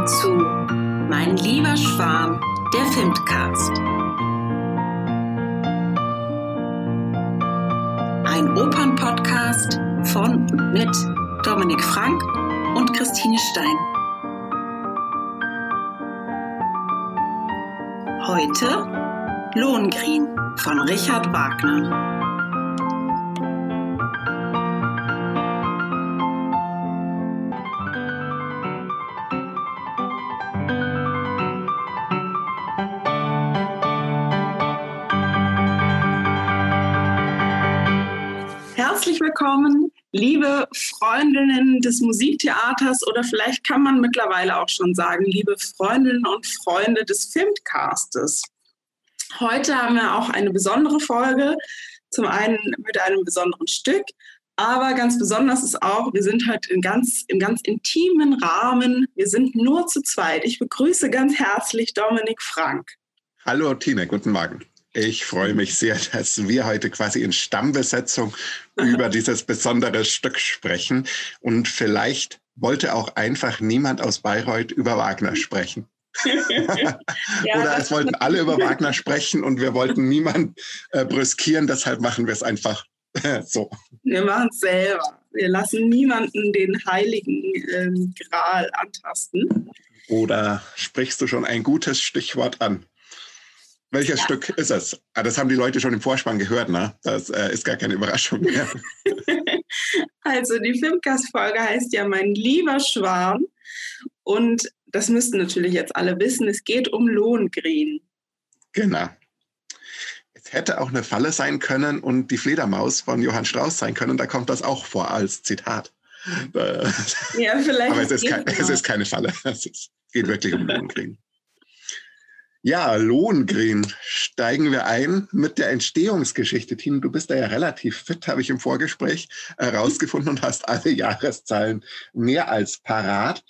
willkommen zu Mein lieber Schwarm, der Filmcast. Ein Opernpodcast von und mit Dominik Frank und Christine Stein. Heute Lohengrin von Richard Wagner. Willkommen, liebe Freundinnen des Musiktheaters oder vielleicht kann man mittlerweile auch schon sagen, liebe Freundinnen und Freunde des Filmcastes. Heute haben wir auch eine besondere Folge, zum einen mit einem besonderen Stück, aber ganz besonders ist auch, wir sind heute in ganz, im ganz intimen Rahmen. Wir sind nur zu zweit. Ich begrüße ganz herzlich Dominik Frank. Hallo Tine, guten Morgen. Ich freue mich sehr, dass wir heute quasi in Stammbesetzung über dieses besondere Stück sprechen. Und vielleicht wollte auch einfach niemand aus Bayreuth über Wagner sprechen. ja, Oder es wollten alle über Wagner sprechen und wir wollten niemand äh, brüskieren, deshalb machen wir es einfach äh, so. Wir machen es selber. Wir lassen niemanden den heiligen ähm, Gral antasten. Oder sprichst du schon ein gutes Stichwort an? Welches ja. Stück ist es? Ah, das haben die Leute schon im Vorspann gehört, ne? Das äh, ist gar keine Überraschung mehr. also die Filmcast-Folge heißt ja Mein lieber Schwarm. Und das müssten natürlich jetzt alle wissen, es geht um Lohengrin. Genau. Es hätte auch eine Falle sein können und die Fledermaus von Johann Strauss sein können. Da kommt das auch vor als Zitat. Ja, vielleicht. Aber es ist, kein, es ist keine Falle. Es geht wirklich um Lohengrin. Ja, Lohengrin. Steigen wir ein mit der Entstehungsgeschichte. Tine, du bist da ja relativ fit, habe ich im Vorgespräch herausgefunden und hast alle Jahreszahlen mehr als parat.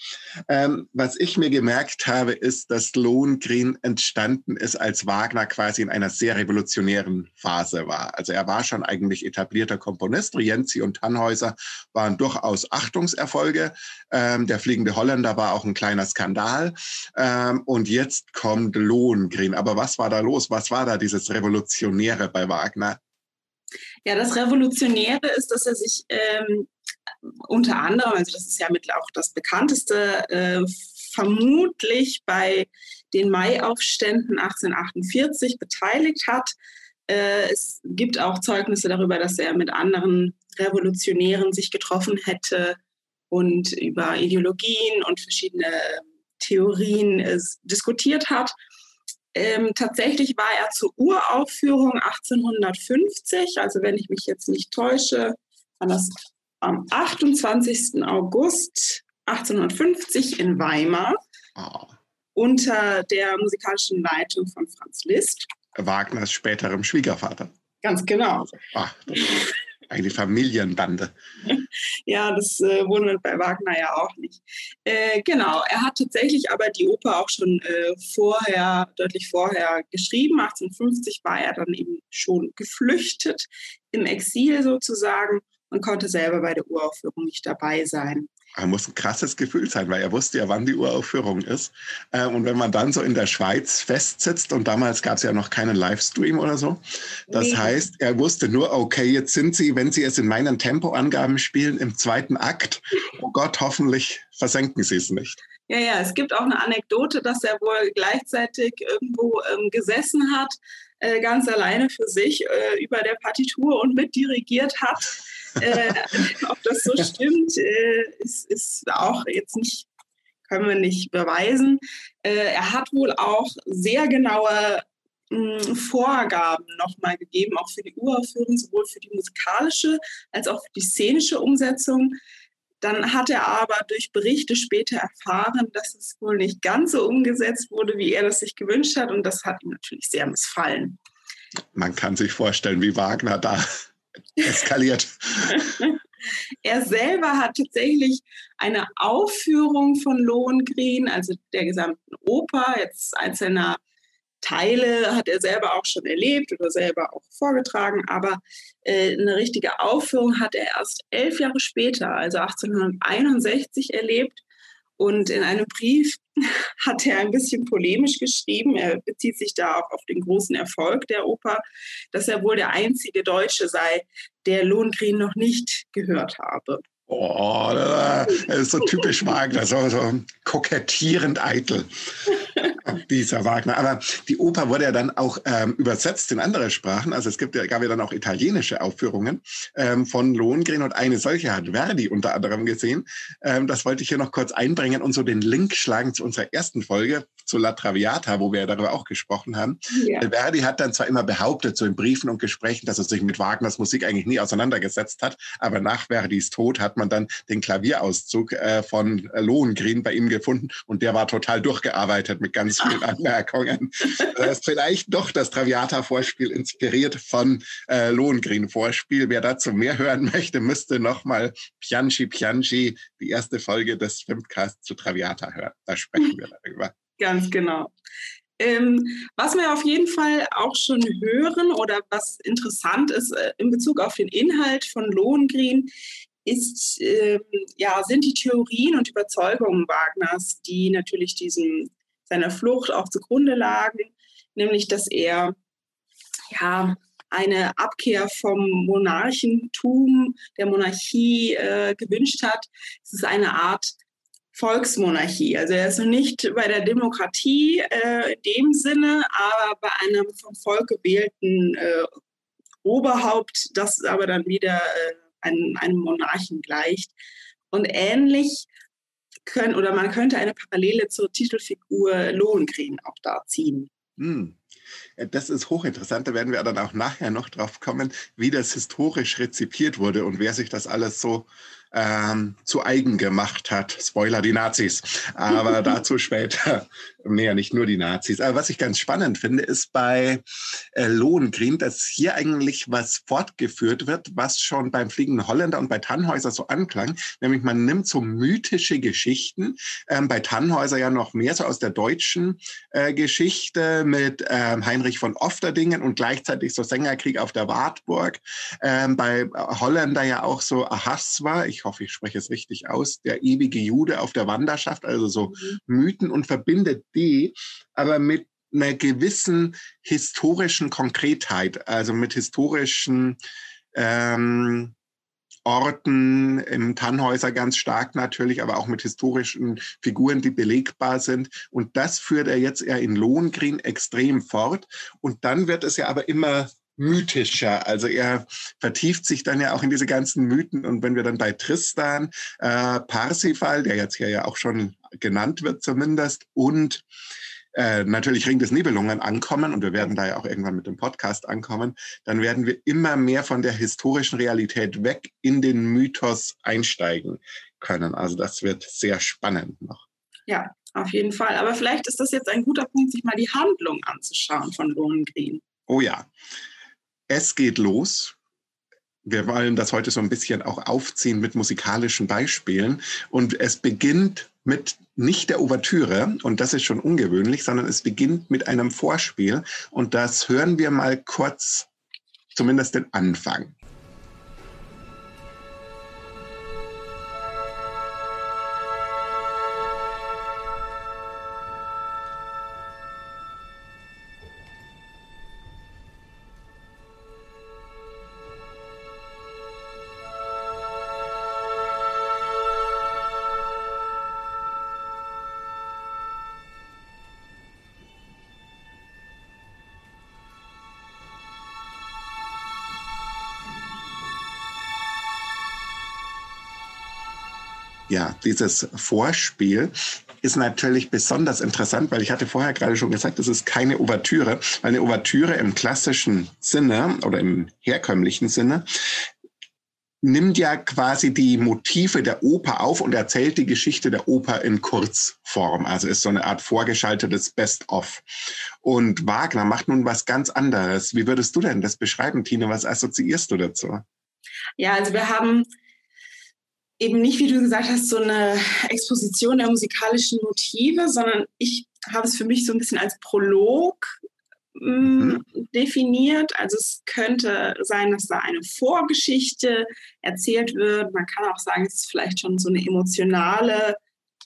Ähm, was ich mir gemerkt habe, ist, dass Lohengrin entstanden ist, als Wagner quasi in einer sehr revolutionären Phase war. Also er war schon eigentlich etablierter Komponist. Rienzi und Tannhäuser waren durchaus Achtungserfolge. Ähm, der Fliegende Holländer war auch ein kleiner Skandal. Ähm, und jetzt kommt Lohengrin Lohengrin. Aber was war da los? Was war da dieses Revolutionäre bei Wagner? Ja, das Revolutionäre ist, dass er sich ähm, unter anderem, also das ist ja mit auch das bekannteste, äh, vermutlich bei den Maiaufständen 1848 beteiligt hat. Äh, es gibt auch Zeugnisse darüber, dass er mit anderen Revolutionären sich getroffen hätte und über Ideologien und verschiedene Theorien äh, diskutiert hat. Ähm, tatsächlich war er zur Uraufführung 1850, also wenn ich mich jetzt nicht täusche, war das am 28. August 1850 in Weimar oh. unter der musikalischen Leitung von Franz Liszt. Wagners späterem Schwiegervater. Ganz genau. Ach, eine Familienbande. ja, das äh, wundert bei Wagner ja auch nicht. Äh, genau, er hat tatsächlich aber die Oper auch schon äh, vorher, deutlich vorher geschrieben. 1850 war er dann eben schon geflüchtet, im Exil sozusagen und konnte selber bei der Uraufführung nicht dabei sein. Er muss ein krasses Gefühl sein, weil er wusste ja, wann die Uraufführung ist. Äh, und wenn man dann so in der Schweiz festsitzt, und damals gab es ja noch keinen Livestream oder so, das nee. heißt, er wusste nur, okay, jetzt sind sie, wenn sie es in meinen Tempoangaben spielen, im zweiten Akt. Oh Gott, hoffentlich versenken sie es nicht. Ja, ja, es gibt auch eine Anekdote, dass er wohl gleichzeitig irgendwo ähm, gesessen hat, äh, ganz alleine für sich äh, über der Partitur und mitdirigiert hat äh, ob das so stimmt, äh, ist, ist auch jetzt nicht, können wir nicht beweisen. Äh, er hat wohl auch sehr genaue hm, Vorgaben nochmal gegeben, auch für die Uraufführung, sowohl für die musikalische als auch für die szenische Umsetzung. Dann hat er aber durch Berichte später erfahren, dass es wohl nicht ganz so umgesetzt wurde, wie er das sich gewünscht hat. Und das hat ihm natürlich sehr missfallen. Man kann sich vorstellen, wie Wagner da eskaliert. er selber hat tatsächlich eine Aufführung von Lohengrin, also der gesamten Oper, jetzt einzelner Teile hat er selber auch schon erlebt oder selber auch vorgetragen, aber äh, eine richtige Aufführung hat er erst elf Jahre später, also 1861, erlebt. Und in einem Brief hat er ein bisschen polemisch geschrieben, er bezieht sich da auch auf den großen Erfolg der Oper, dass er wohl der einzige Deutsche sei, der Lohengrin noch nicht gehört habe. Oh, das ist so typisch Wagner, so, so kokettierend eitel, dieser Wagner. Aber die Oper wurde ja dann auch ähm, übersetzt in andere Sprachen. Also es gibt ja, gab ja dann auch italienische Aufführungen ähm, von Lohengrin und eine solche hat Verdi unter anderem gesehen. Ähm, das wollte ich hier noch kurz einbringen und so den Link schlagen zu unserer ersten Folge zu La Traviata, wo wir ja darüber auch gesprochen haben. Ja. Verdi hat dann zwar immer behauptet, so in Briefen und Gesprächen, dass er sich mit Wagners Musik eigentlich nie auseinandergesetzt hat, aber nach Verdis Tod hat man dann den Klavierauszug äh, von Lohengrin bei ihm gefunden und der war total durchgearbeitet mit ganz vielen Anmerkungen. Das ist vielleicht doch das Traviata-Vorspiel inspiriert von äh, Lohengrin-Vorspiel. Wer dazu mehr hören möchte, müsste nochmal Pianchi Pianchi, die erste Folge des Filmcasts zu Traviata hören. Da sprechen wir darüber. Ganz genau. Ähm, was wir auf jeden Fall auch schon hören oder was interessant ist äh, in Bezug auf den Inhalt von Lohengrin, ist, äh, ja, sind die Theorien und Überzeugungen Wagners, die natürlich diesem, seiner Flucht auch zugrunde lagen, nämlich dass er ja, eine Abkehr vom Monarchentum, der Monarchie äh, gewünscht hat. Es ist eine Art Volksmonarchie. Also er ist nicht bei der Demokratie äh, in dem Sinne, aber bei einem vom Volk gewählten äh, Oberhaupt, das aber dann wieder äh, einem, einem Monarchen gleicht. Und ähnlich können, oder man könnte eine Parallele zur Titelfigur Lohengrin auch da ziehen. Hm. Das ist hochinteressant. Da werden wir dann auch nachher noch drauf kommen, wie das historisch rezipiert wurde und wer sich das alles so ähm, zu eigen gemacht hat. Spoiler, die Nazis. Aber dazu später mehr, nicht nur die Nazis. Aber was ich ganz spannend finde, ist bei äh, Lohengrin, dass hier eigentlich was fortgeführt wird, was schon beim Fliegenden Holländer und bei Tannhäuser so anklang. Nämlich man nimmt so mythische Geschichten, ähm, bei Tannhäuser ja noch mehr so aus der deutschen äh, Geschichte mit ähm, Heinrich von Ofterdingen und gleichzeitig so Sängerkrieg auf der Wartburg. Ähm, bei Holländer ja auch so Ahaswa, ich hoffe, ich spreche es richtig aus, der ewige Jude auf der Wanderschaft, also so mhm. Mythen und verbindet die, aber mit einer gewissen historischen Konkretheit, also mit historischen ähm, Orten, im Tannhäuser ganz stark natürlich, aber auch mit historischen Figuren, die belegbar sind. Und das führt er jetzt eher in Lohengrin extrem fort. Und dann wird es ja aber immer mythischer. Also er vertieft sich dann ja auch in diese ganzen Mythen. Und wenn wir dann bei Tristan, äh, Parsifal, der jetzt hier ja auch schon genannt wird zumindest, und äh, natürlich Ring des Nibelungen ankommen, und wir werden da ja auch irgendwann mit dem Podcast ankommen, dann werden wir immer mehr von der historischen Realität weg in den Mythos einsteigen können. Also das wird sehr spannend noch. Ja, auf jeden Fall. Aber vielleicht ist das jetzt ein guter Punkt, sich mal die Handlung anzuschauen von Lohengrin. Oh ja. Es geht los. Wir wollen das heute so ein bisschen auch aufziehen mit musikalischen Beispielen. Und es beginnt mit nicht der Ouvertüre, und das ist schon ungewöhnlich, sondern es beginnt mit einem Vorspiel. Und das hören wir mal kurz, zumindest den Anfang. Dieses Vorspiel ist natürlich besonders interessant, weil ich hatte vorher gerade schon gesagt, es ist keine Ouvertüre, weil eine Ouvertüre im klassischen Sinne oder im herkömmlichen Sinne nimmt ja quasi die Motive der Oper auf und erzählt die Geschichte der Oper in Kurzform. Also ist so eine Art vorgeschaltetes Best-of. Und Wagner macht nun was ganz anderes. Wie würdest du denn das beschreiben, Tine? Was assoziierst du dazu? Ja, also wir haben eben nicht, wie du gesagt hast, so eine Exposition der musikalischen Motive, sondern ich habe es für mich so ein bisschen als Prolog mm, mhm. definiert. Also es könnte sein, dass da eine Vorgeschichte erzählt wird. Man kann auch sagen, es ist vielleicht schon so eine emotionale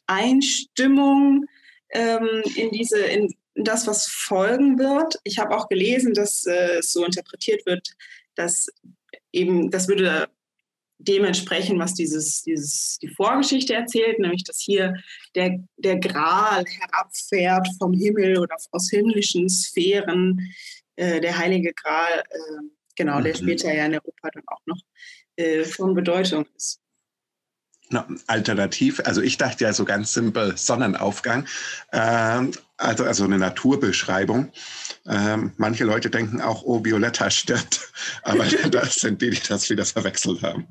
Einstimmung ähm, in diese, in das, was folgen wird. Ich habe auch gelesen, dass äh, es so interpretiert wird, dass eben, das würde dementsprechend, was dieses, dieses, die Vorgeschichte erzählt, nämlich dass hier der, der Gral herabfährt vom Himmel oder aus himmlischen Sphären, äh, der heilige Gral, äh, genau, der mhm. später ja in Europa dann auch noch äh, von Bedeutung ist. Alternativ, also ich dachte ja so ganz simpel Sonnenaufgang, äh, also, also eine Naturbeschreibung. Ähm, manche Leute denken auch, oh, Violetta stirbt, aber das sind die, die das wieder verwechselt haben.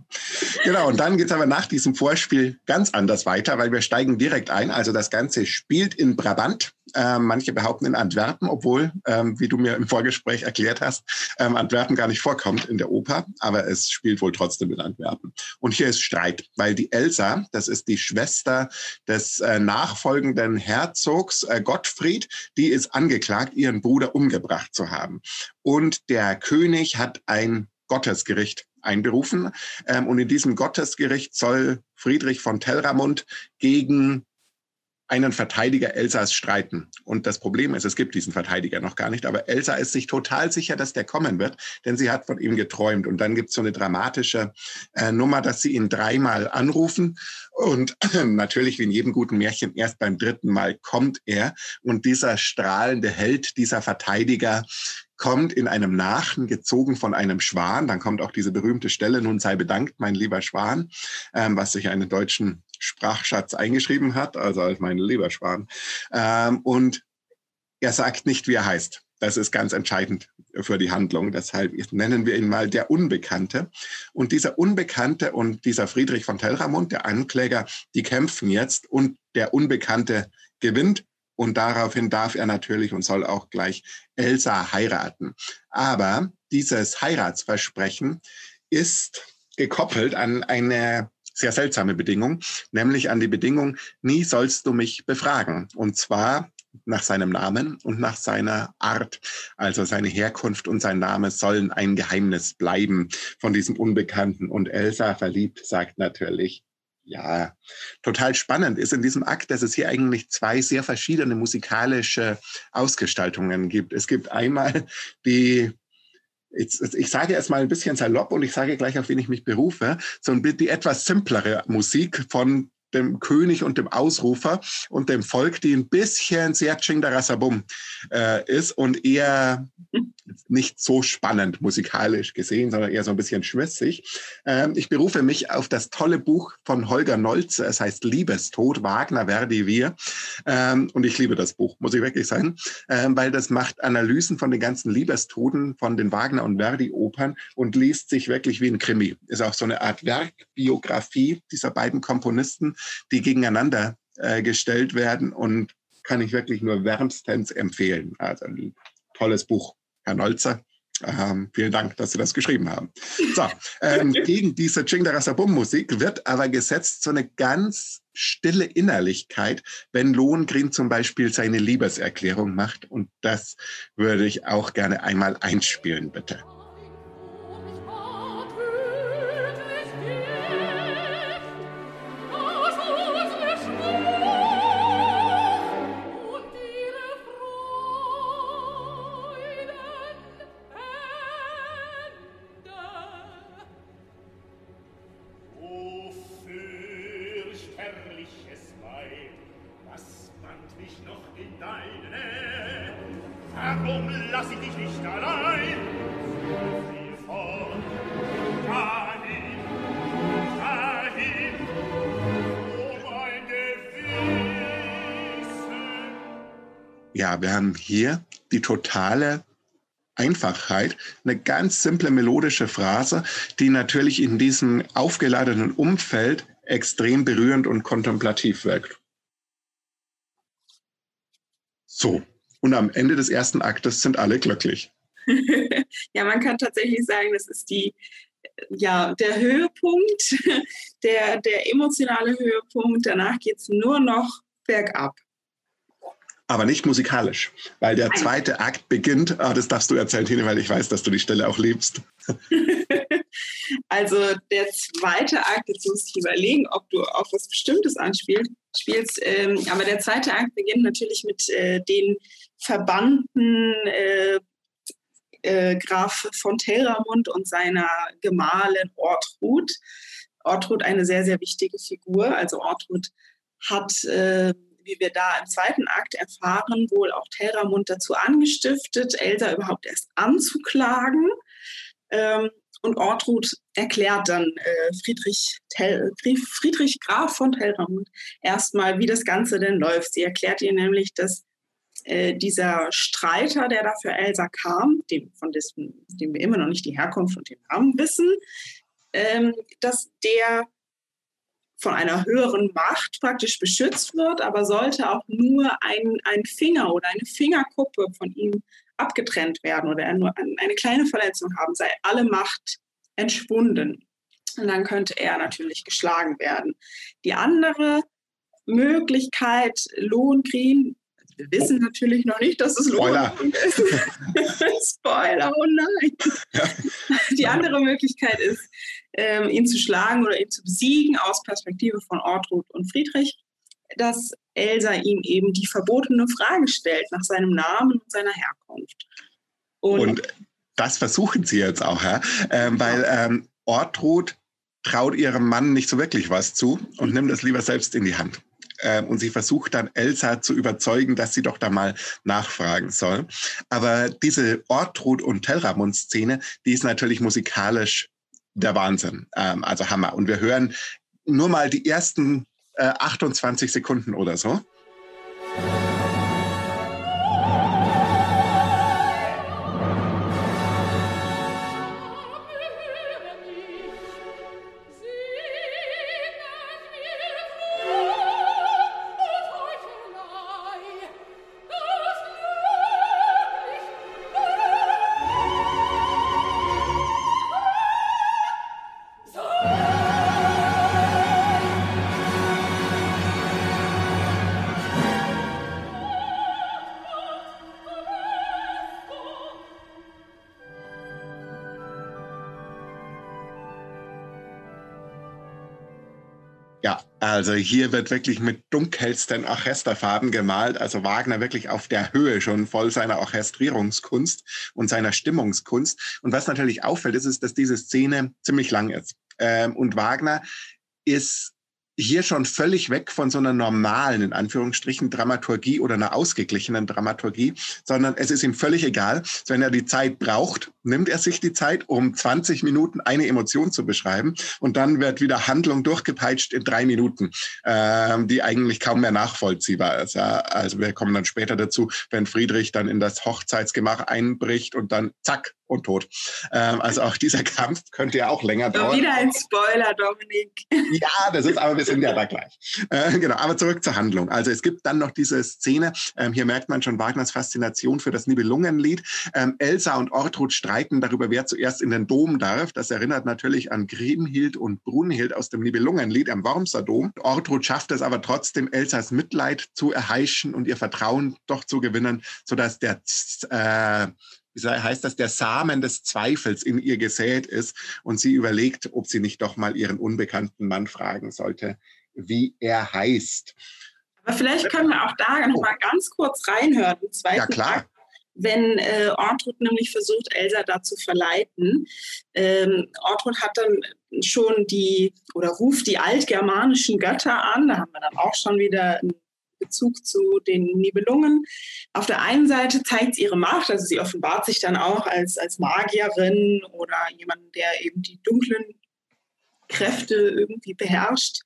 Genau, und dann geht es aber nach diesem Vorspiel ganz anders weiter, weil wir steigen direkt ein. Also das Ganze spielt in Brabant. Ähm, manche behaupten in Antwerpen, obwohl, ähm, wie du mir im Vorgespräch erklärt hast, ähm, Antwerpen gar nicht vorkommt in der Oper, aber es spielt wohl trotzdem in Antwerpen. Und hier ist Streit, weil die Elsa, das ist die Schwester des äh, nachfolgenden Herzogs äh, Gottfried, die ist angeklagt, ihren Bruder umgebracht zu haben. Und der König hat ein Gottesgericht einberufen. Ähm, und in diesem Gottesgericht soll Friedrich von Telramund gegen einen Verteidiger Elsas streiten. Und das Problem ist, es gibt diesen Verteidiger noch gar nicht, aber Elsa ist sich total sicher, dass der kommen wird, denn sie hat von ihm geträumt. Und dann gibt es so eine dramatische äh, Nummer, dass sie ihn dreimal anrufen. Und äh, natürlich, wie in jedem guten Märchen, erst beim dritten Mal kommt er. Und dieser strahlende Held, dieser Verteidiger, kommt in einem Nachen gezogen von einem Schwan. Dann kommt auch diese berühmte Stelle, nun sei bedankt, mein lieber Schwan, ähm, was sich einen deutschen Sprachschatz eingeschrieben hat, also als mein lieber Schwan. Ähm, und er sagt nicht, wie er heißt. Das ist ganz entscheidend für die Handlung. Deshalb nennen wir ihn mal der Unbekannte. Und dieser Unbekannte und dieser Friedrich von Telramund, der Ankläger, die kämpfen jetzt und der Unbekannte gewinnt. Und daraufhin darf er natürlich und soll auch gleich Elsa heiraten. Aber dieses Heiratsversprechen ist gekoppelt an eine sehr seltsame Bedingung, nämlich an die Bedingung, nie sollst du mich befragen. Und zwar nach seinem Namen und nach seiner Art. Also seine Herkunft und sein Name sollen ein Geheimnis bleiben von diesem Unbekannten. Und Elsa verliebt sagt natürlich, ja, total spannend ist in diesem Akt, dass es hier eigentlich zwei sehr verschiedene musikalische Ausgestaltungen gibt. Es gibt einmal die ich, ich sage erstmal ein bisschen salopp und ich sage gleich, auf wen ich mich berufe, so die etwas simplere Musik von dem König und dem Ausrufer und dem Volk, die ein bisschen sehr Chingdarasabum äh, ist und eher nicht so spannend musikalisch gesehen, sondern eher so ein bisschen schwissig. Ähm, ich berufe mich auf das tolle Buch von Holger Nolze, es heißt Liebestod, Wagner, Verdi, Wir. Ähm, und ich liebe das Buch, muss ich wirklich sagen, ähm, weil das macht Analysen von den ganzen Liebestoden von den Wagner- und Verdi-Opern und liest sich wirklich wie ein Krimi. Ist auch so eine Art Werkbiografie dieser beiden Komponisten, die gegeneinander äh, gestellt werden und kann ich wirklich nur wärmstens empfehlen. Also ein tolles Buch, Herr Nolzer. Ähm, vielen Dank, dass Sie das geschrieben haben. So, ähm, gegen diese Chingdarasabum-Musik wird aber gesetzt so eine ganz stille Innerlichkeit, wenn Lohengrin zum Beispiel seine Liebeserklärung macht. Und das würde ich auch gerne einmal einspielen, bitte. Hier die totale Einfachheit, eine ganz simple melodische Phrase, die natürlich in diesem aufgeladenen Umfeld extrem berührend und kontemplativ wirkt. So, und am Ende des ersten Aktes sind alle glücklich. ja, man kann tatsächlich sagen, das ist die, ja, der Höhepunkt, der, der emotionale Höhepunkt. Danach geht es nur noch bergab. Aber nicht musikalisch, weil der zweite Akt beginnt, oh, das darfst du erzählen, Tine, weil ich weiß, dass du die Stelle auch liebst. also der zweite Akt, jetzt muss ich überlegen, ob du auf was Bestimmtes anspielst, spielst, ähm, aber der zweite Akt beginnt natürlich mit äh, den verbannten äh, äh, Graf von Telramund und seiner Gemahlin Ortrud. Ortrud eine sehr, sehr wichtige Figur. Also Ortrud hat, äh, wie wir da im zweiten Akt erfahren, wohl auch Telramund dazu angestiftet, Elsa überhaupt erst anzuklagen. Ähm, und Ortrud erklärt dann äh, Friedrich, Tel, Friedrich Graf von Telramund erstmal, wie das Ganze denn läuft. Sie erklärt ihr nämlich, dass äh, dieser Streiter, der da für Elsa kam, dem, von dessen, dem wir immer noch nicht die Herkunft und den Namen wissen, ähm, dass der von einer höheren Macht praktisch beschützt wird, aber sollte auch nur ein, ein Finger oder eine Fingerkuppe von ihm abgetrennt werden oder er nur eine kleine Verletzung haben, sei alle Macht entschwunden. Und dann könnte er natürlich geschlagen werden. Die andere Möglichkeit, Lohengrin, wir wissen natürlich noch nicht, dass es Spoiler. ist. Spoiler, oh nein. Ja. Die andere Möglichkeit ist, ähm, ihn zu schlagen oder ihn zu besiegen aus Perspektive von Ortrud und Friedrich, dass Elsa ihm eben die verbotene Frage stellt nach seinem Namen und seiner Herkunft. Und, und das versuchen sie jetzt auch, ja? ähm, weil ähm, Ortrud traut ihrem Mann nicht so wirklich was zu und nimmt es lieber selbst in die Hand. Ähm, und sie versucht dann Elsa zu überzeugen, dass sie doch da mal nachfragen soll. Aber diese Ortrud und Telramund-Szene, die ist natürlich musikalisch der Wahnsinn. Ähm, also Hammer. Und wir hören nur mal die ersten äh, 28 Sekunden oder so. Also hier wird wirklich mit dunkelsten Orchesterfarben gemalt. Also Wagner wirklich auf der Höhe schon voll seiner Orchestrierungskunst und seiner Stimmungskunst. Und was natürlich auffällt, ist, dass diese Szene ziemlich lang ist. Ähm, und Wagner ist hier schon völlig weg von so einer normalen, in Anführungsstrichen, Dramaturgie oder einer ausgeglichenen Dramaturgie, sondern es ist ihm völlig egal. Wenn er die Zeit braucht, nimmt er sich die Zeit, um 20 Minuten eine Emotion zu beschreiben und dann wird wieder Handlung durchgepeitscht in drei Minuten, ähm, die eigentlich kaum mehr nachvollziehbar ist. Ja. Also wir kommen dann später dazu, wenn Friedrich dann in das Hochzeitsgemach einbricht und dann zack, und tot. Ähm, also auch dieser Kampf könnte ja auch länger dauern. Wieder ein Spoiler, Dominik. Ja, das ist, aber wir sind ja da gleich. Äh, genau, aber zurück zur Handlung. Also es gibt dann noch diese Szene, ähm, hier merkt man schon Wagners Faszination für das Nibelungenlied. Ähm, Elsa und Ortrud streiten darüber, wer zuerst in den Dom darf. Das erinnert natürlich an Grimhild und Brunhild aus dem Nibelungenlied am Wormser Dom. Ortrud schafft es aber trotzdem, Elsas Mitleid zu erheischen und ihr Vertrauen doch zu gewinnen, sodass der äh, heißt das, der Samen des Zweifels in ihr gesät ist und sie überlegt, ob sie nicht doch mal ihren unbekannten Mann fragen sollte, wie er heißt. Aber vielleicht können wir auch da noch mal ganz kurz reinhören. ja, klar. Tag, wenn äh, Ortrud nämlich versucht, Elsa da zu verleiten. Ähm, Ortrud hat dann schon die oder ruft die altgermanischen Götter an. Da haben wir dann auch schon wieder einen Bezug zu den Nibelungen. Auf der einen Seite zeigt sie ihre Macht, also sie offenbart sich dann auch als, als Magierin oder jemand, der eben die dunklen Kräfte irgendwie beherrscht.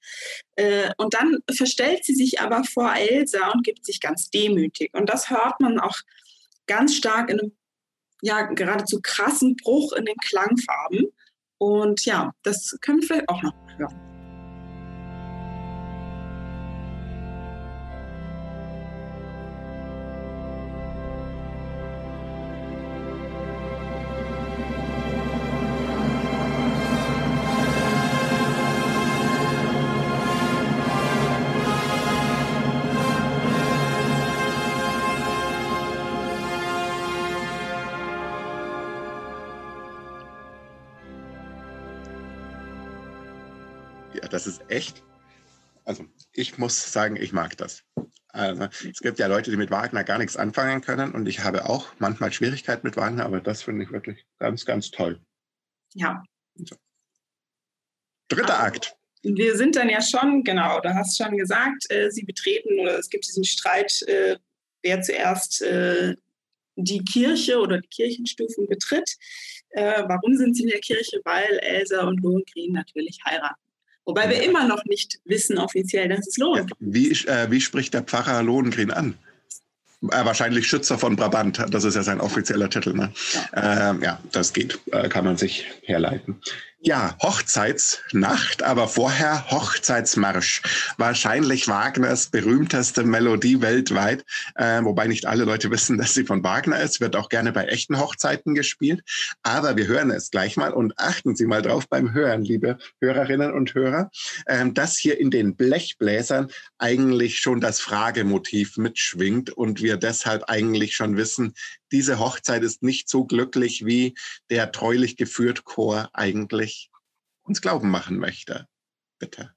Äh, und dann verstellt sie sich aber vor Elsa und gibt sich ganz demütig. Und das hört man auch ganz stark in einem ja, geradezu krassen Bruch in den Klangfarben. Und ja, das können wir vielleicht auch noch hören. Das ist echt. Also ich muss sagen, ich mag das. Also, es gibt ja Leute, die mit Wagner gar nichts anfangen können und ich habe auch manchmal Schwierigkeiten mit Wagner, aber das finde ich wirklich ganz, ganz toll. Ja. So. Dritter also, Akt. Wir sind dann ja schon, genau, du hast schon gesagt, äh, sie betreten oder es gibt diesen Streit, äh, wer zuerst äh, die Kirche oder die Kirchenstufen betritt. Äh, warum sind sie in der Kirche? Weil Elsa und Lohengrin natürlich heiraten. Wobei wir immer noch nicht wissen offiziell, dass es Lohengrin ist. Wie, äh, wie spricht der Pfarrer Lohengrin an? Äh, wahrscheinlich Schützer von Brabant, das ist ja sein offizieller Titel. Ne? Ja. Ähm, ja, das geht, äh, kann man sich herleiten. Ja, Hochzeitsnacht, aber vorher Hochzeitsmarsch. Wahrscheinlich Wagners berühmteste Melodie weltweit, äh, wobei nicht alle Leute wissen, dass sie von Wagner ist. Wird auch gerne bei echten Hochzeiten gespielt. Aber wir hören es gleich mal und achten Sie mal drauf beim Hören, liebe Hörerinnen und Hörer, äh, dass hier in den Blechbläsern eigentlich schon das Fragemotiv mitschwingt und wir deshalb eigentlich schon wissen, diese Hochzeit ist nicht so glücklich, wie der treulich geführt Chor eigentlich uns glauben machen möchte. Bitte.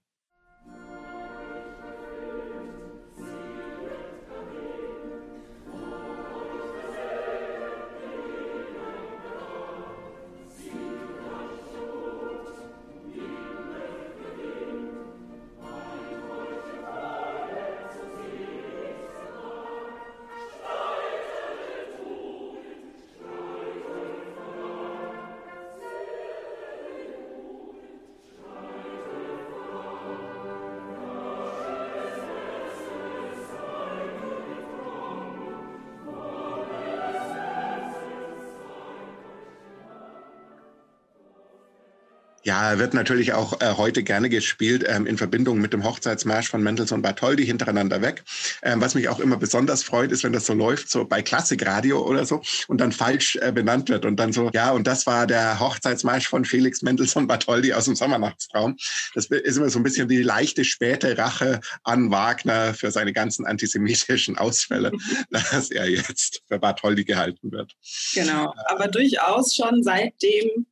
Ja, wird natürlich auch äh, heute gerne gespielt ähm, in Verbindung mit dem Hochzeitsmarsch von Mendelssohn Bartholdy hintereinander weg. Ähm, was mich auch immer besonders freut, ist, wenn das so läuft, so bei Klassikradio oder so und dann falsch äh, benannt wird und dann so, ja, und das war der Hochzeitsmarsch von Felix Mendelssohn Bartholdy aus dem Sommernachtstraum. Das ist immer so ein bisschen die leichte späte Rache an Wagner für seine ganzen antisemitischen Ausfälle, dass er jetzt für Bartholdy gehalten wird. Genau, aber durchaus schon seitdem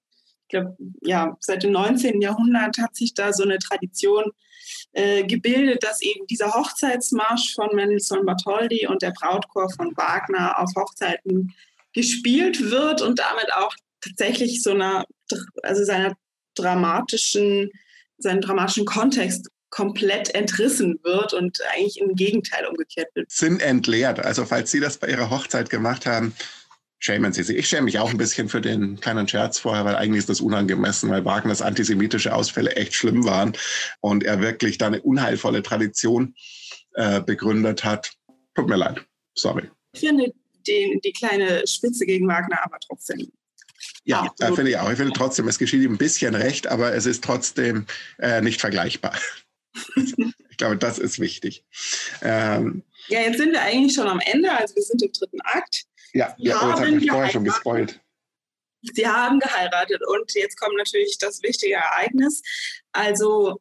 glaube, ja, seit dem 19. Jahrhundert hat sich da so eine Tradition äh, gebildet, dass eben dieser Hochzeitsmarsch von Mendelssohn Bartholdy und der Brautchor von Wagner auf Hochzeiten gespielt wird und damit auch tatsächlich so einer, also seiner dramatischen, seinen dramatischen Kontext komplett entrissen wird und eigentlich im Gegenteil umgekehrt wird. Sinn entleert. Also falls Sie das bei Ihrer Hochzeit gemacht haben, schämen sie sich. Ich schäme mich auch ein bisschen für den kleinen Scherz vorher, weil eigentlich ist das unangemessen, weil Wagners antisemitische Ausfälle echt schlimm waren und er wirklich da eine unheilvolle Tradition äh, begründet hat. Tut mir leid. Sorry. Ich finde die, die kleine Spitze gegen Wagner aber trotzdem ja, äh, finde ich auch. Ich finde trotzdem, es geschieht ihm ein bisschen recht, aber es ist trotzdem äh, nicht vergleichbar. ich glaube, das ist wichtig. Ähm, ja, jetzt sind wir eigentlich schon am Ende, also wir sind im dritten Akt. Ja, ja oh, das habe ich vorher schon gespoilt. Sie haben geheiratet und jetzt kommt natürlich das wichtige Ereignis. Also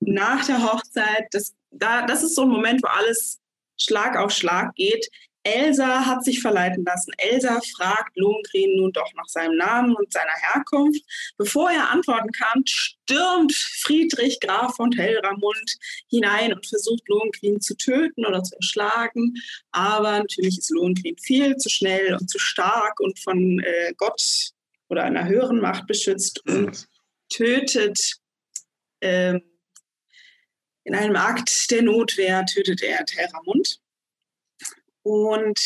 nach der Hochzeit, das, da, das ist so ein Moment, wo alles Schlag auf Schlag geht. Elsa hat sich verleiten lassen. Elsa fragt Lohengrin nun doch nach seinem Namen und seiner Herkunft. Bevor er antworten kann, stürmt Friedrich Graf von Telramund hinein und versucht Lohengrin zu töten oder zu erschlagen. Aber natürlich ist Lohengrin viel zu schnell und zu stark und von äh, Gott oder einer höheren Macht beschützt und tötet äh, in einem Akt der Notwehr tötet er Telramund. Und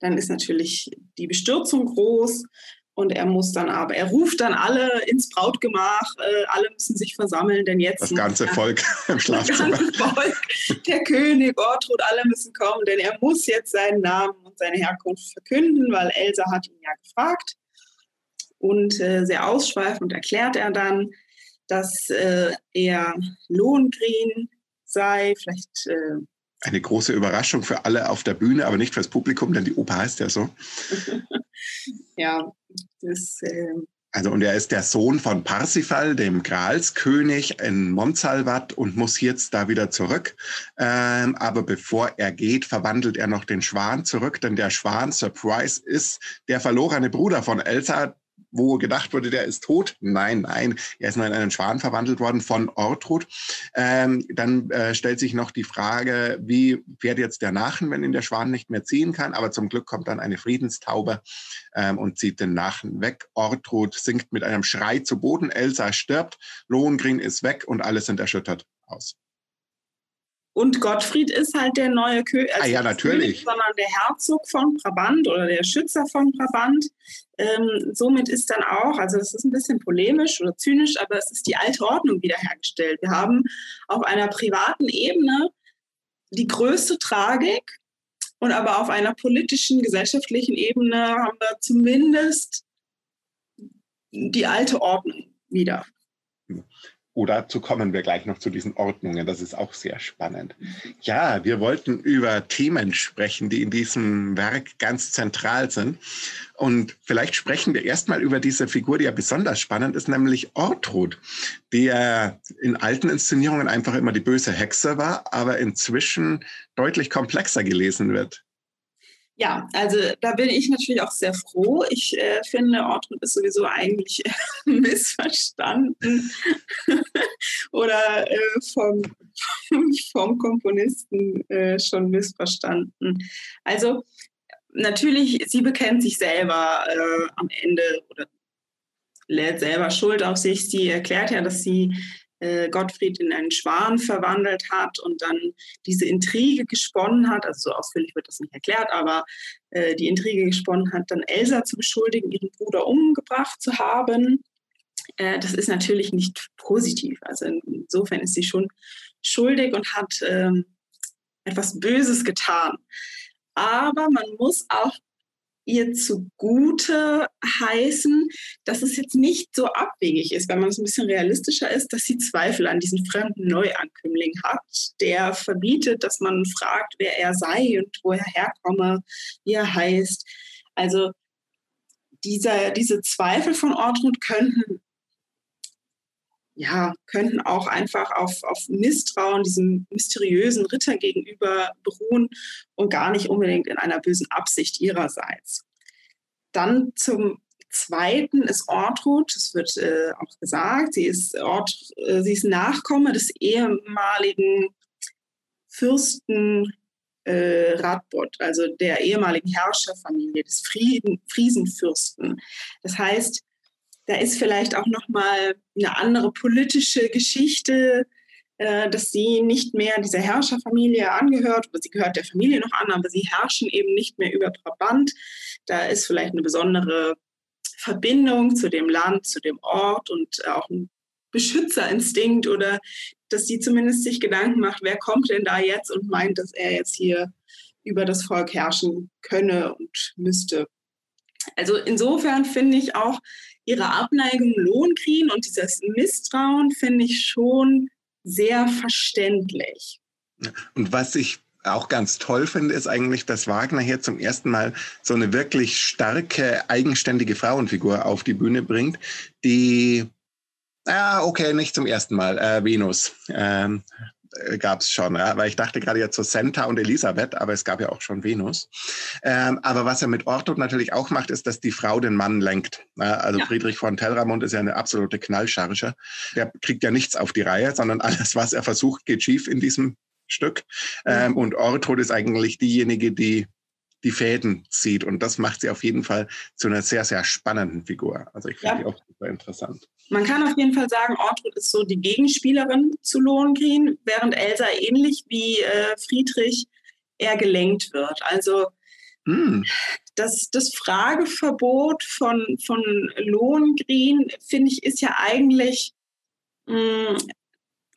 dann ist natürlich die Bestürzung groß. Und er muss dann aber, er ruft dann alle ins Brautgemach, äh, alle müssen sich versammeln, denn jetzt. Das ganze Volk im Schlafzimmer. Das ganze Volk, der König, Ortrud, alle müssen kommen, denn er muss jetzt seinen Namen und seine Herkunft verkünden, weil Elsa hat ihn ja gefragt. Und äh, sehr ausschweifend erklärt er dann, dass äh, er Lohengrin sei, vielleicht äh, eine große Überraschung für alle auf der Bühne, aber nicht fürs Publikum, denn die Oper heißt ja so. ja, das. Äh also, und er ist der Sohn von Parsifal, dem Gralskönig in Montsalvat und muss jetzt da wieder zurück. Ähm, aber bevor er geht, verwandelt er noch den Schwan zurück, denn der Schwan, Surprise, ist der verlorene Bruder von Elsa, wo gedacht wurde, der ist tot. Nein, nein, er ist nur in einen Schwan verwandelt worden von Ortrud. Ähm, dann äh, stellt sich noch die Frage, wie fährt jetzt der Nachen, wenn ihn der Schwan nicht mehr ziehen kann? Aber zum Glück kommt dann eine Friedenstaube ähm, und zieht den Nachen weg. Ortrud sinkt mit einem Schrei zu Boden. Elsa stirbt. Lohengrin ist weg und alle sind erschüttert aus. Und Gottfried ist halt der neue König, also ah, ja, natürlich. sondern der Herzog von Brabant oder der Schützer von Brabant. Ähm, somit ist dann auch, also das ist ein bisschen polemisch oder zynisch, aber es ist die alte Ordnung wiederhergestellt. Wir haben auf einer privaten Ebene die größte Tragik und aber auf einer politischen, gesellschaftlichen Ebene haben wir zumindest die alte Ordnung wieder. Oder dazu kommen wir gleich noch zu diesen Ordnungen. Das ist auch sehr spannend. Ja, wir wollten über Themen sprechen, die in diesem Werk ganz zentral sind. Und vielleicht sprechen wir erstmal über diese Figur, die ja besonders spannend ist, nämlich Ortrud, ja in alten Inszenierungen einfach immer die böse Hexe war, aber inzwischen deutlich komplexer gelesen wird. Ja, also da bin ich natürlich auch sehr froh. Ich äh, finde, Ortrud ist sowieso eigentlich missverstanden oder äh, vom, vom Komponisten äh, schon missverstanden. Also natürlich, sie bekennt sich selber äh, am Ende oder lädt selber Schuld auf sich. Sie erklärt ja, dass sie äh, Gottfried in einen Schwan verwandelt hat und dann diese Intrige gesponnen hat, also so ausführlich wird das nicht erklärt, aber äh, die Intrige gesponnen hat, dann Elsa zu beschuldigen, ihren Bruder umgebracht zu haben. Äh, das ist natürlich nicht positiv. Also insofern ist sie schon schuldig und hat ähm, etwas Böses getan. Aber man muss auch ihr zugute heißen, dass es jetzt nicht so abwegig ist, wenn man es ein bisschen realistischer ist, dass sie Zweifel an diesen fremden Neuankömmling hat, der verbietet, dass man fragt, wer er sei und wo er herkomme, wie er heißt. Also dieser, diese Zweifel von Ortrud könnten ja, könnten auch einfach auf, auf Misstrauen diesem mysteriösen Ritter gegenüber beruhen und gar nicht unbedingt in einer bösen Absicht ihrerseits. Dann zum Zweiten ist Ortrud, das wird äh, auch gesagt, sie ist, Ort, äh, sie ist Nachkomme des ehemaligen Fürsten äh, Radbot, also der ehemaligen Herrscherfamilie des Frieden, Friesenfürsten. Das heißt, da ist vielleicht auch noch mal eine andere politische Geschichte, äh, dass sie nicht mehr dieser Herrscherfamilie angehört, oder sie gehört der Familie noch an, aber sie herrschen eben nicht mehr über Brabant. Da ist vielleicht eine besondere Verbindung zu dem Land, zu dem Ort und auch ein Beschützerinstinkt oder dass sie zumindest sich Gedanken macht, wer kommt denn da jetzt und meint, dass er jetzt hier über das Volk herrschen könne und müsste. Also insofern finde ich auch ihre Abneigung Lohnkriegen und dieses Misstrauen finde ich schon sehr verständlich. Und was ich auch ganz toll finde, ist eigentlich, dass Wagner hier zum ersten Mal so eine wirklich starke, eigenständige Frauenfigur auf die Bühne bringt, die, ja, okay, nicht zum ersten Mal, äh, Venus. Ähm, äh, gab es schon, ja? weil ich dachte gerade jetzt so Senta und Elisabeth, aber es gab ja auch schon Venus. Ähm, aber was er mit Ortrud natürlich auch macht, ist, dass die Frau den Mann lenkt. Ja? Also ja. Friedrich von Tellramund ist ja eine absolute Knallcharge. Der kriegt ja nichts auf die Reihe, sondern alles, was er versucht, geht schief in diesem Stück. Ähm, und Ortrud ist eigentlich diejenige, die die Fäden zieht. Und das macht sie auf jeden Fall zu einer sehr, sehr spannenden Figur. Also ich finde ja. die auch super interessant. Man kann auf jeden Fall sagen, Ortrud ist so die Gegenspielerin zu Lohengrin, während Elsa ähnlich wie äh, Friedrich eher gelenkt wird. Also hm. das, das Frageverbot von, von Lohengrin, finde ich, ist ja eigentlich, mh, hm,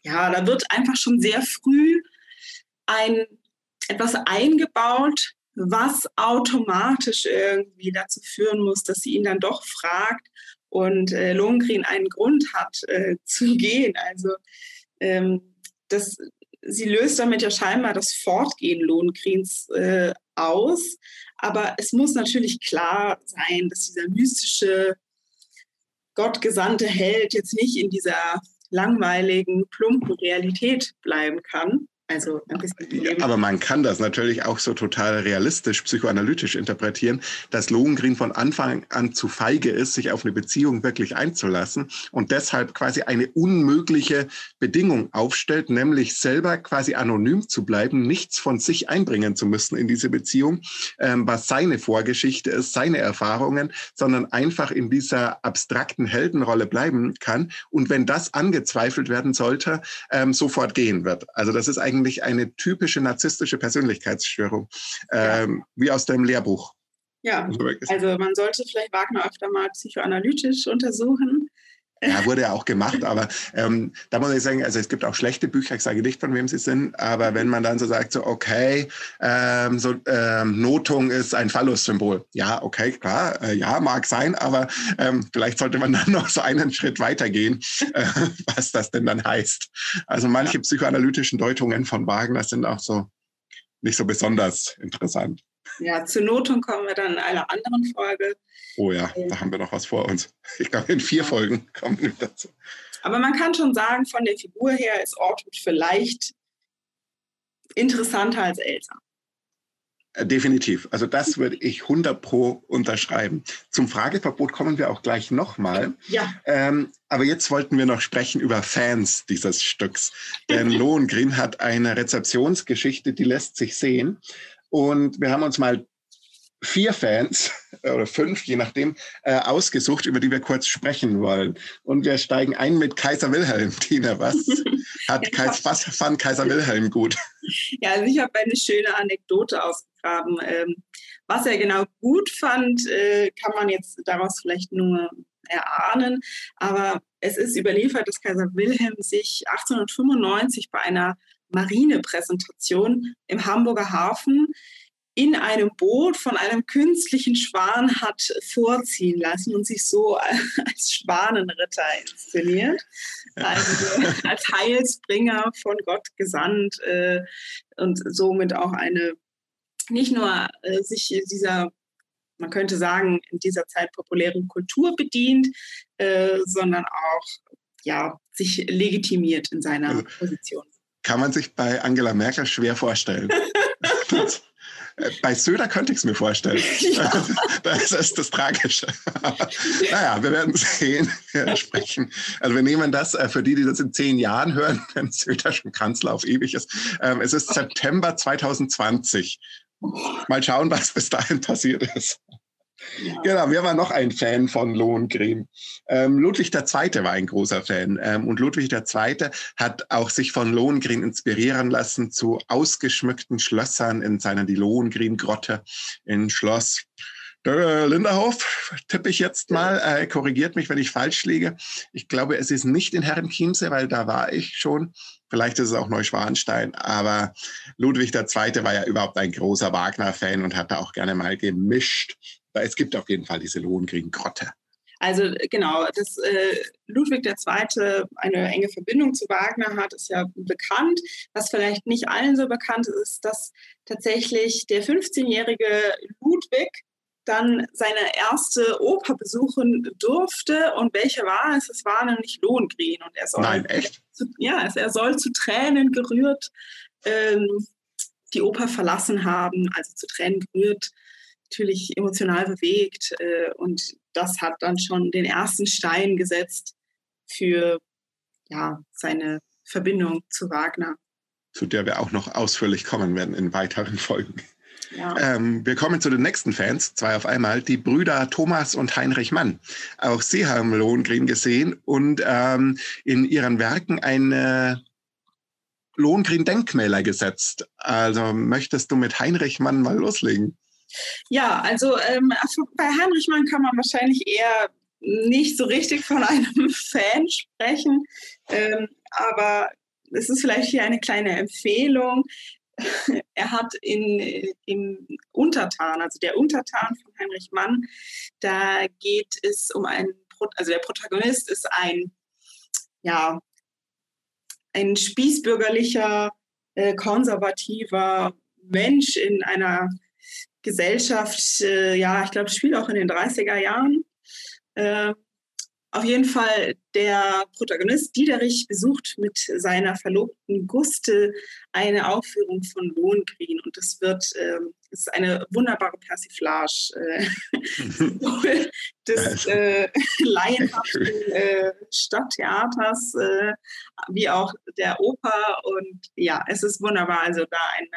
ja, da wird einfach schon sehr früh ein etwas eingebaut, was automatisch irgendwie dazu führen muss, dass sie ihn dann doch fragt und äh, Lohengrin einen Grund hat äh, zu gehen. Also ähm, das, sie löst damit ja scheinbar das Fortgehen Lohngrins äh, aus. Aber es muss natürlich klar sein, dass dieser mystische, gottgesandte Held jetzt nicht in dieser langweiligen, plumpen Realität bleiben kann. Also ein bisschen ja, aber man kann das natürlich auch so total realistisch, psychoanalytisch interpretieren, dass Lohengrin von Anfang an zu feige ist, sich auf eine Beziehung wirklich einzulassen und deshalb quasi eine unmögliche Bedingung aufstellt, nämlich selber quasi anonym zu bleiben, nichts von sich einbringen zu müssen in diese Beziehung, ähm, was seine Vorgeschichte ist, seine Erfahrungen, sondern einfach in dieser abstrakten Heldenrolle bleiben kann und wenn das angezweifelt werden sollte, ähm, sofort gehen wird. Also das ist eigentlich eigentlich eine typische narzisstische Persönlichkeitsstörung, ähm, wie aus deinem Lehrbuch. Ja, also man sollte vielleicht Wagner öfter mal psychoanalytisch untersuchen. Ja, wurde ja auch gemacht, aber ähm, da muss ich sagen, also es gibt auch schlechte Bücher, ich sage nicht, von wem sie sind, aber wenn man dann so sagt, so okay, ähm, so ähm, Notung ist ein Phallus-Symbol. Ja, okay, klar, äh, ja, mag sein, aber ähm, vielleicht sollte man dann noch so einen Schritt weitergehen, äh, was das denn dann heißt. Also manche ja. psychoanalytischen Deutungen von Wagner sind auch so nicht so besonders interessant. Ja, zur Notung kommen wir dann in einer anderen Folge. Oh ja, da haben wir noch was vor uns. Ich glaube, in vier Folgen kommen wir dazu. Aber man kann schon sagen, von der Figur her ist Ortwood vielleicht interessanter als Elsa. Äh, definitiv. Also das würde ich 100 pro unterschreiben. Zum Frageverbot kommen wir auch gleich nochmal. Ja. Ähm, aber jetzt wollten wir noch sprechen über Fans dieses Stücks. Denn Lohengrin hat eine Rezeptionsgeschichte, die lässt sich sehen. Und wir haben uns mal vier Fans oder fünf, je nachdem, äh, ausgesucht, über die wir kurz sprechen wollen. Und wir steigen ein mit Kaiser Wilhelm. Tina, was hat Kais, was fand Kaiser Wilhelm gut? Ja, also ich habe eine schöne Anekdote ausgegraben. Ähm, was er genau gut fand, äh, kann man jetzt daraus vielleicht nur erahnen. Aber es ist überliefert, dass Kaiser Wilhelm sich 1895 bei einer Marinepräsentation im Hamburger Hafen in einem Boot von einem künstlichen Schwan hat vorziehen lassen und sich so als Schwanenritter inszeniert. Also als Heilsbringer von Gott gesandt äh, und somit auch eine, nicht nur äh, sich dieser, man könnte sagen, in dieser Zeit populären Kultur bedient, äh, sondern auch ja, sich legitimiert in seiner also, Position. Kann man sich bei Angela Merkel schwer vorstellen. Bei Söder könnte ich es mir vorstellen. Ja. Das ist das Tragische. naja, wir werden sehen, wir sprechen. Also wir nehmen das, äh, für die, die das in zehn Jahren hören, wenn Söder schon Kanzler auf ewig ist. Ähm, es ist September 2020. Mal schauen, was bis dahin passiert ist. Ja. Genau, wir waren noch ein Fan von Lohengrin. Ähm, Ludwig II. war ein großer Fan. Ähm, und Ludwig II. hat auch sich von Lohengrin inspirieren lassen zu ausgeschmückten Schlössern in seiner die Lohengrin-Grotte in Schloss Linderhof, tippe ich jetzt mal, äh, korrigiert mich, wenn ich falsch liege. Ich glaube, es ist nicht in Herrenchiemsee, weil da war ich schon. Vielleicht ist es auch Neuschwanstein, aber Ludwig II. war ja überhaupt ein großer Wagner-Fan und hat da auch gerne mal gemischt es gibt auf jeden Fall diese Lohengrin-Grotte. Also genau, dass äh, Ludwig II. eine enge Verbindung zu Wagner hat, ist ja bekannt. Was vielleicht nicht allen so bekannt ist, ist, dass tatsächlich der 15-jährige Ludwig dann seine erste Oper besuchen durfte. Und welche war es? Es war nämlich Lohengrin. Und er soll, Nein, echt? Zu, ja, er soll zu Tränen gerührt ähm, die Oper verlassen haben, also zu Tränen gerührt natürlich emotional bewegt äh, und das hat dann schon den ersten Stein gesetzt für ja, seine Verbindung zu Wagner. Zu der wir auch noch ausführlich kommen werden in weiteren Folgen. Ja. Ähm, wir kommen zu den nächsten Fans, zwei auf einmal, die Brüder Thomas und Heinrich Mann. Auch sie haben Lohengrin gesehen und ähm, in ihren Werken eine Lohengrin-Denkmäler gesetzt. Also möchtest du mit Heinrich Mann mal loslegen? Ja, also ähm, bei Heinrich Mann kann man wahrscheinlich eher nicht so richtig von einem Fan sprechen, ähm, aber es ist vielleicht hier eine kleine Empfehlung. er hat in, im Untertan, also der Untertan von Heinrich Mann, da geht es um einen, also der Protagonist ist ein, ja, ein spießbürgerlicher, äh, konservativer Mensch in einer Gesellschaft, äh, ja, ich glaube, spielt auch in den 30er Jahren. Äh, auf jeden Fall der Protagonist Diederich besucht mit seiner Verlobten Guste eine Aufführung von Lohengrin und das wird ähm, ist eine wunderbare Persiflage äh, des äh, laienhaften äh, Stadttheaters äh, wie auch der Oper und ja, es ist wunderbar. Also da eine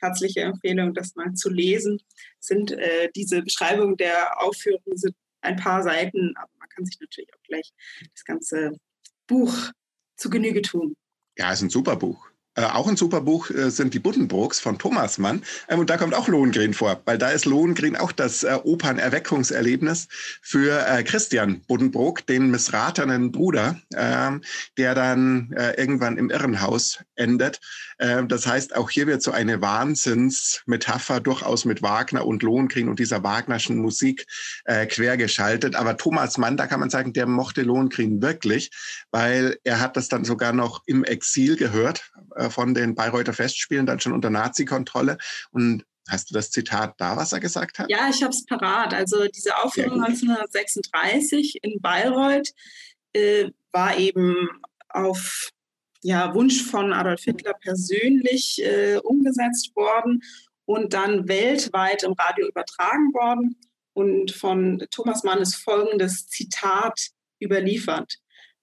herzliche Empfehlung, das mal zu lesen. Sind äh, diese Beschreibungen der Aufführung sind ein paar Seiten, aber man kann sich natürlich auch gleich das ganze Buch zu Genüge tun. Ja, es ist ein super Buch. Äh, auch ein super Buch äh, sind die Buddenbrooks von Thomas Mann. Ähm, und da kommt auch Lohengrin vor, weil da ist Lohengrin auch das äh, Opernerweckungserlebnis für äh, Christian Buddenbrook, den missratenen Bruder, ähm, der dann äh, irgendwann im Irrenhaus endet. Ähm, das heißt, auch hier wird so eine Wahnsinnsmetapher durchaus mit Wagner und Lohengrin und dieser Wagnerschen Musik quergeschaltet. Aber Thomas Mann, da kann man sagen, der mochte Lohengrin wirklich, weil er hat das dann sogar noch im Exil gehört von den Bayreuther Festspielen, dann schon unter Nazi-Kontrolle. Und Hast du das Zitat da, was er gesagt hat? Ja, ich habe es parat. Also diese Aufführung 1936 in Bayreuth äh, war eben auf ja, Wunsch von Adolf Hitler persönlich äh, umgesetzt worden und dann weltweit im Radio übertragen worden. Und von Thomas Mann ist folgendes Zitat überliefert.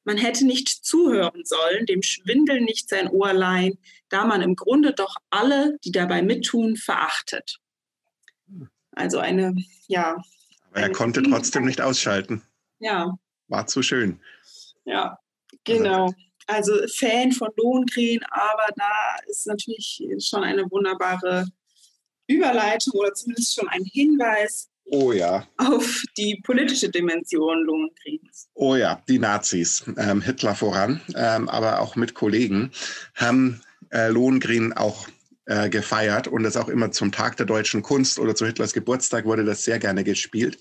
Man hätte nicht zuhören sollen, dem Schwindel nicht sein Ohr leihen, da man im Grunde doch alle, die dabei mittun, verachtet. Also eine, ja. Aber er konnte trotzdem nicht ausschalten. Ja. War zu schön. Ja, genau. Also Fan von Lohengrin, aber da ist natürlich schon eine wunderbare Überleitung oder zumindest schon ein Hinweis Oh ja. Auf die politische Dimension Lohnkriegs. Oh ja, die Nazis, ähm, Hitler voran, ähm, aber auch mit Kollegen, haben äh, Lohengrin auch äh, gefeiert und das auch immer zum Tag der deutschen Kunst oder zu Hitlers Geburtstag wurde das sehr gerne gespielt.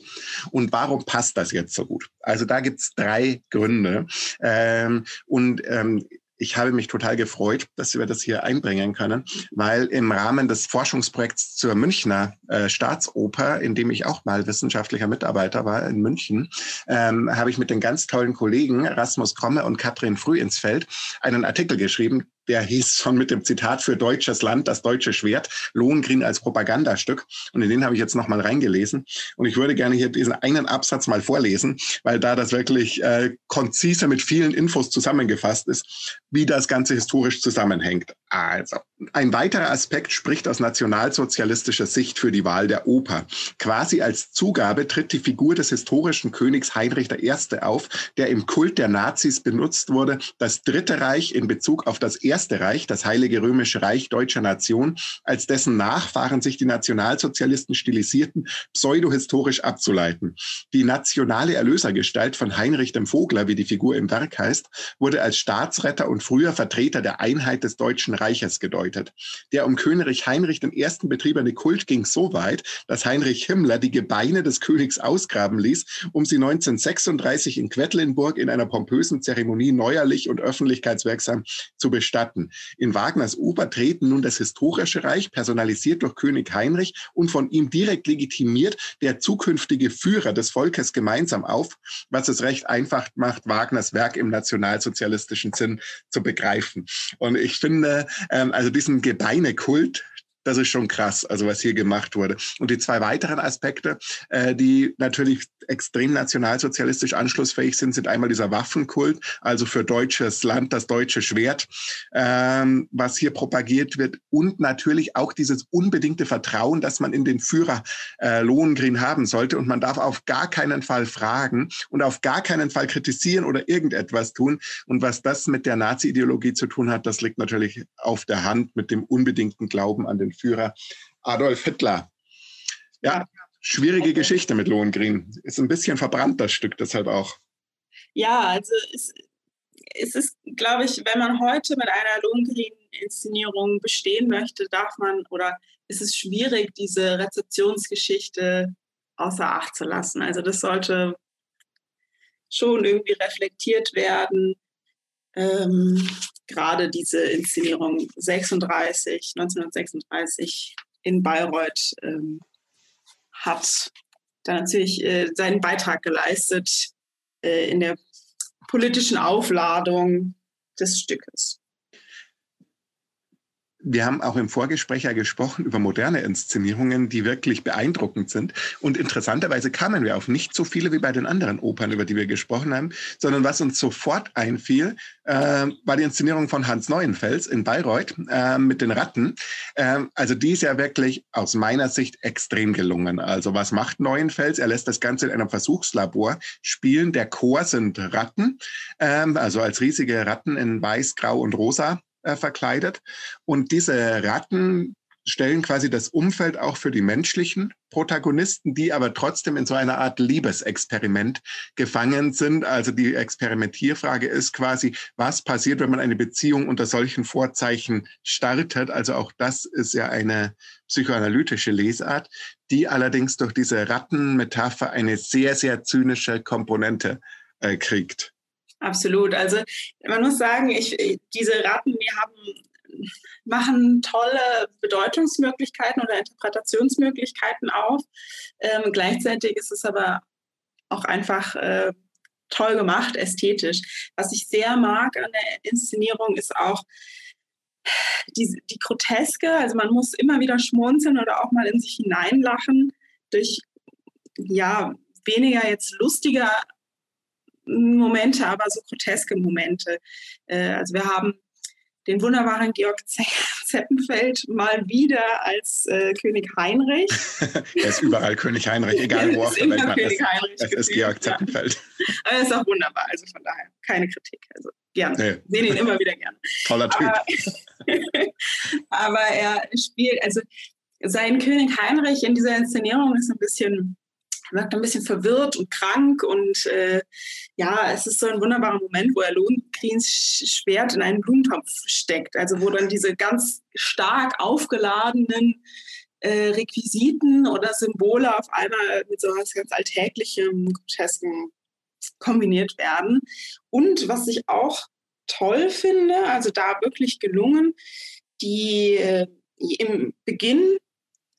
Und warum passt das jetzt so gut? Also da gibt's drei Gründe. Ähm, und ähm, ich habe mich total gefreut, dass wir das hier einbringen können, weil im Rahmen des Forschungsprojekts zur Münchner äh, Staatsoper, in dem ich auch mal wissenschaftlicher Mitarbeiter war in München, ähm, habe ich mit den ganz tollen Kollegen Rasmus Kromme und Katrin Früh ins Feld einen Artikel geschrieben, der hieß schon mit dem Zitat für deutsches Land, das deutsche Schwert, Lohengrin als Propagandastück. Und in den habe ich jetzt nochmal reingelesen. Und ich würde gerne hier diesen einen Absatz mal vorlesen, weil da das wirklich äh, konzise mit vielen Infos zusammengefasst ist, wie das Ganze historisch zusammenhängt. Also, ein weiterer Aspekt spricht aus nationalsozialistischer Sicht für die Wahl der Oper. Quasi als Zugabe tritt die Figur des historischen Königs Heinrich I. auf, der im Kult der Nazis benutzt wurde, das Dritte Reich in Bezug auf das Erste Reich, das Heilige Römische Reich deutscher Nation, als dessen Nachfahren sich die Nationalsozialisten stilisierten, pseudohistorisch abzuleiten. Die nationale Erlösergestalt von Heinrich dem Vogler, wie die Figur im Werk heißt, wurde als Staatsretter und früher Vertreter der Einheit des Deutschen Reiches gedeutet. Der um König Heinrich I. betriebene Kult ging so weit, dass Heinrich Himmler die Gebeine des Königs ausgraben ließ, um sie 1936 in Quedlinburg in einer pompösen Zeremonie neuerlich und öffentlichkeitswirksam zu bestatten. In Wagners Oper treten nun das historische Reich, personalisiert durch König Heinrich und von ihm direkt legitimiert der zukünftige Führer des Volkes gemeinsam auf, was es recht einfach macht, Wagners Werk im nationalsozialistischen Sinn zu begreifen. Und ich finde, ähm, also diesen Gebeinekult, das ist schon krass, also was hier gemacht wurde. Und die zwei weiteren Aspekte, äh, die natürlich extrem nationalsozialistisch anschlussfähig sind, sind einmal dieser Waffenkult, also für deutsches Land das deutsche Schwert, ähm, was hier propagiert wird und natürlich auch dieses unbedingte Vertrauen, dass man in den Führer äh, Lohengrin haben sollte und man darf auf gar keinen Fall fragen und auf gar keinen Fall kritisieren oder irgendetwas tun. Und was das mit der Nazi-Ideologie zu tun hat, das liegt natürlich auf der Hand mit dem unbedingten Glauben an den Führer Adolf Hitler. Ja, schwierige Geschichte mit Lohengrin. Ist ein bisschen verbrannt, das Stück deshalb auch. Ja, also es, es ist, glaube ich, wenn man heute mit einer Lohengrin-Inszenierung bestehen möchte, darf man oder ist es schwierig, diese Rezeptionsgeschichte außer Acht zu lassen. Also das sollte schon irgendwie reflektiert werden. Ähm, gerade diese Inszenierung 36, 1936 in Bayreuth ähm, hat da natürlich äh, seinen Beitrag geleistet äh, in der politischen Aufladung des Stückes wir haben auch im Vorgespräch ja gesprochen über moderne Inszenierungen, die wirklich beeindruckend sind. Und interessanterweise kamen wir auf nicht so viele wie bei den anderen Opern, über die wir gesprochen haben, sondern was uns sofort einfiel, äh, war die Inszenierung von Hans Neuenfels in Bayreuth äh, mit den Ratten. Äh, also die ist ja wirklich aus meiner Sicht extrem gelungen. Also was macht Neuenfels? Er lässt das Ganze in einem Versuchslabor spielen. Der Chor sind Ratten, ähm, also als riesige Ratten in weiß, grau und rosa äh, verkleidet. Und diese Ratten stellen quasi das Umfeld auch für die menschlichen Protagonisten, die aber trotzdem in so einer Art Liebesexperiment gefangen sind. Also die Experimentierfrage ist quasi, was passiert, wenn man eine Beziehung unter solchen Vorzeichen startet? Also auch das ist ja eine psychoanalytische Lesart, die allerdings durch diese Rattenmetapher eine sehr, sehr zynische Komponente äh, kriegt. Absolut. Also man muss sagen, ich, diese Ratten, die haben, machen tolle Bedeutungsmöglichkeiten oder Interpretationsmöglichkeiten auf. Ähm, gleichzeitig ist es aber auch einfach äh, toll gemacht, ästhetisch. Was ich sehr mag an der Inszenierung ist auch die, die Groteske. Also man muss immer wieder schmunzeln oder auch mal in sich hineinlachen durch ja weniger jetzt lustiger Momente, aber so groteske Momente. Äh, also wir haben den wunderbaren Georg Zeppenfeld mal wieder als äh, König Heinrich. er ist überall König Heinrich, egal wo auf der Welt man ist. Es ist Georg Zeppenfeld. Ja. Aber er ist auch wunderbar, also von daher keine Kritik. Also gerne. Nee. Sehen ihn immer wieder gerne. Toller Typ. Aber, aber er spielt, also sein König Heinrich in dieser Inszenierung ist ein bisschen wirkt ein bisschen verwirrt und krank und äh, ja, es ist so ein wunderbarer Moment, wo er Lohngrins Schwert in einen Blumentopf steckt, also wo dann diese ganz stark aufgeladenen äh, Requisiten oder Symbole auf einmal mit so etwas ganz Alltäglichem, Grotesken kombiniert werden. Und was ich auch toll finde, also da wirklich gelungen, die äh, im Beginn,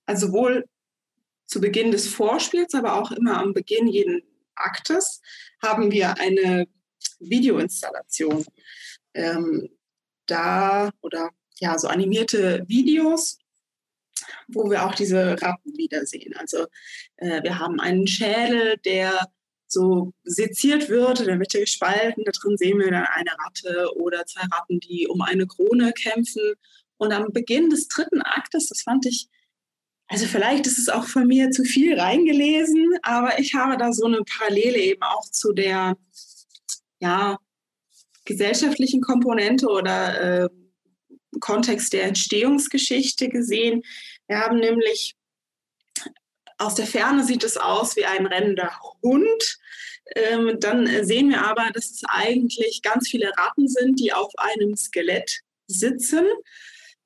also sowohl zu Beginn des Vorspiels, aber auch immer am Beginn jeden Aktes haben wir eine Videoinstallation. Ähm, da oder ja, so animierte Videos, wo wir auch diese Ratten wiedersehen. Also äh, wir haben einen Schädel, der so seziert wird, in der Mitte gespalten. Da drin sehen wir dann eine Ratte oder zwei Ratten, die um eine Krone kämpfen. Und am Beginn des dritten Aktes, das fand ich also vielleicht ist es auch von mir zu viel reingelesen, aber ich habe da so eine Parallele eben auch zu der ja, gesellschaftlichen Komponente oder äh, Kontext der Entstehungsgeschichte gesehen. Wir haben nämlich aus der Ferne sieht es aus wie ein rennender Hund. Ähm, dann sehen wir aber, dass es eigentlich ganz viele Ratten sind, die auf einem Skelett sitzen.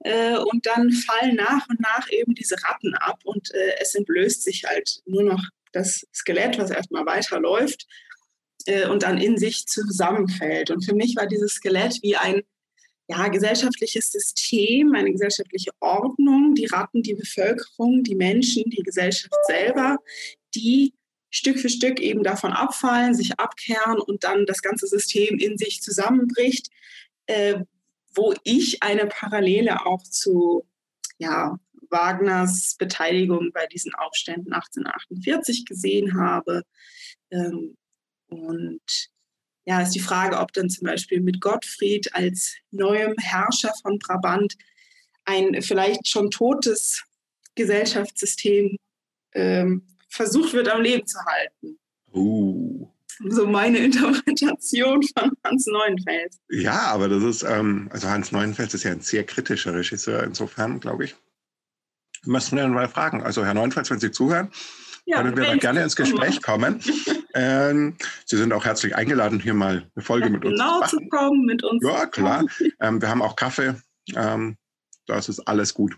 Äh, und dann fallen nach und nach eben diese Ratten ab und äh, es entblößt sich halt nur noch das Skelett, was erstmal weiterläuft äh, und dann in sich zusammenfällt. Und für mich war dieses Skelett wie ein ja, gesellschaftliches System, eine gesellschaftliche Ordnung, die Ratten, die Bevölkerung, die Menschen, die Gesellschaft selber, die Stück für Stück eben davon abfallen, sich abkehren und dann das ganze System in sich zusammenbricht, äh, wo ich eine Parallele auch zu ja, Wagners Beteiligung bei diesen Aufständen 1848 gesehen habe. Ähm, und ja, ist die Frage, ob dann zum Beispiel mit Gottfried als neuem Herrscher von Brabant ein vielleicht schon totes Gesellschaftssystem ähm, versucht wird am Leben zu halten. Uh so meine Interpretation von Hans Neuenfels. Ja, aber das ist, ähm, also Hans Neuenfels ist ja ein sehr kritischer Regisseur, insofern glaube ich. Müssen wir mal fragen. Also Herr Neuenfels, wenn Sie zuhören, ja, können wir da gerne ins Gespräch kommen. ähm, Sie sind auch herzlich eingeladen, hier mal eine Folge ja, mit uns genau zu machen. Genau zu kommen, mit uns. Ja, klar. Ähm, wir haben auch Kaffee. Ähm, das ist alles gut.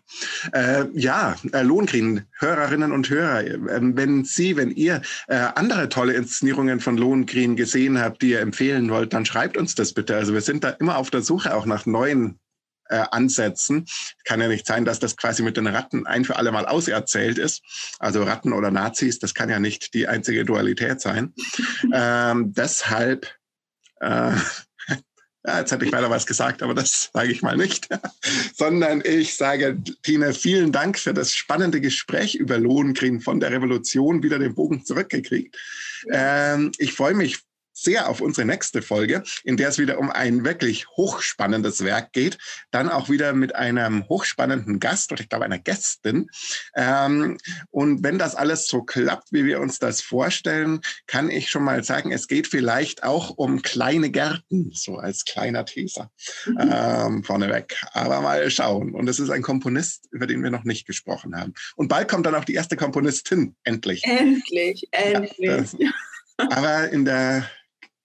Äh, ja, äh, Lohengrin, Hörerinnen und Hörer, äh, wenn Sie, wenn ihr äh, andere tolle Inszenierungen von Lohengrin gesehen habt, die ihr empfehlen wollt, dann schreibt uns das bitte. Also wir sind da immer auf der Suche auch nach neuen äh, Ansätzen. Kann ja nicht sein, dass das quasi mit den Ratten ein für alle Mal auserzählt ist. Also Ratten oder Nazis, das kann ja nicht die einzige Dualität sein. ähm, deshalb Äh, ja, jetzt hätte ich weiter was gesagt, aber das sage ich mal nicht, sondern ich sage, Tine, vielen Dank für das spannende Gespräch über Lohengrin von der Revolution, wieder den Bogen zurückgekriegt. Ähm, ich freue mich sehr auf unsere nächste Folge, in der es wieder um ein wirklich hochspannendes Werk geht. Dann auch wieder mit einem hochspannenden Gast oder ich glaube einer Gästin. Ähm, und wenn das alles so klappt, wie wir uns das vorstellen, kann ich schon mal sagen, es geht vielleicht auch um kleine Gärten, so als kleiner Teaser mhm. ähm, vorneweg. Aber mal schauen. Und es ist ein Komponist, über den wir noch nicht gesprochen haben. Und bald kommt dann auch die erste Komponistin, endlich. Endlich, endlich. Ja, das, aber in der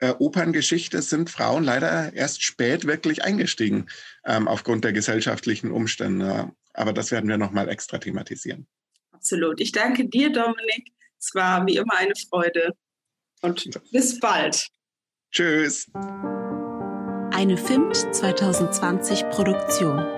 äh, Operngeschichte sind Frauen leider erst spät wirklich eingestiegen, ähm, aufgrund der gesellschaftlichen Umstände. Aber das werden wir nochmal extra thematisieren. Absolut. Ich danke dir, Dominik. Es war wie immer eine Freude. Und bis bald. Tschüss. Eine FIMT 2020 Produktion.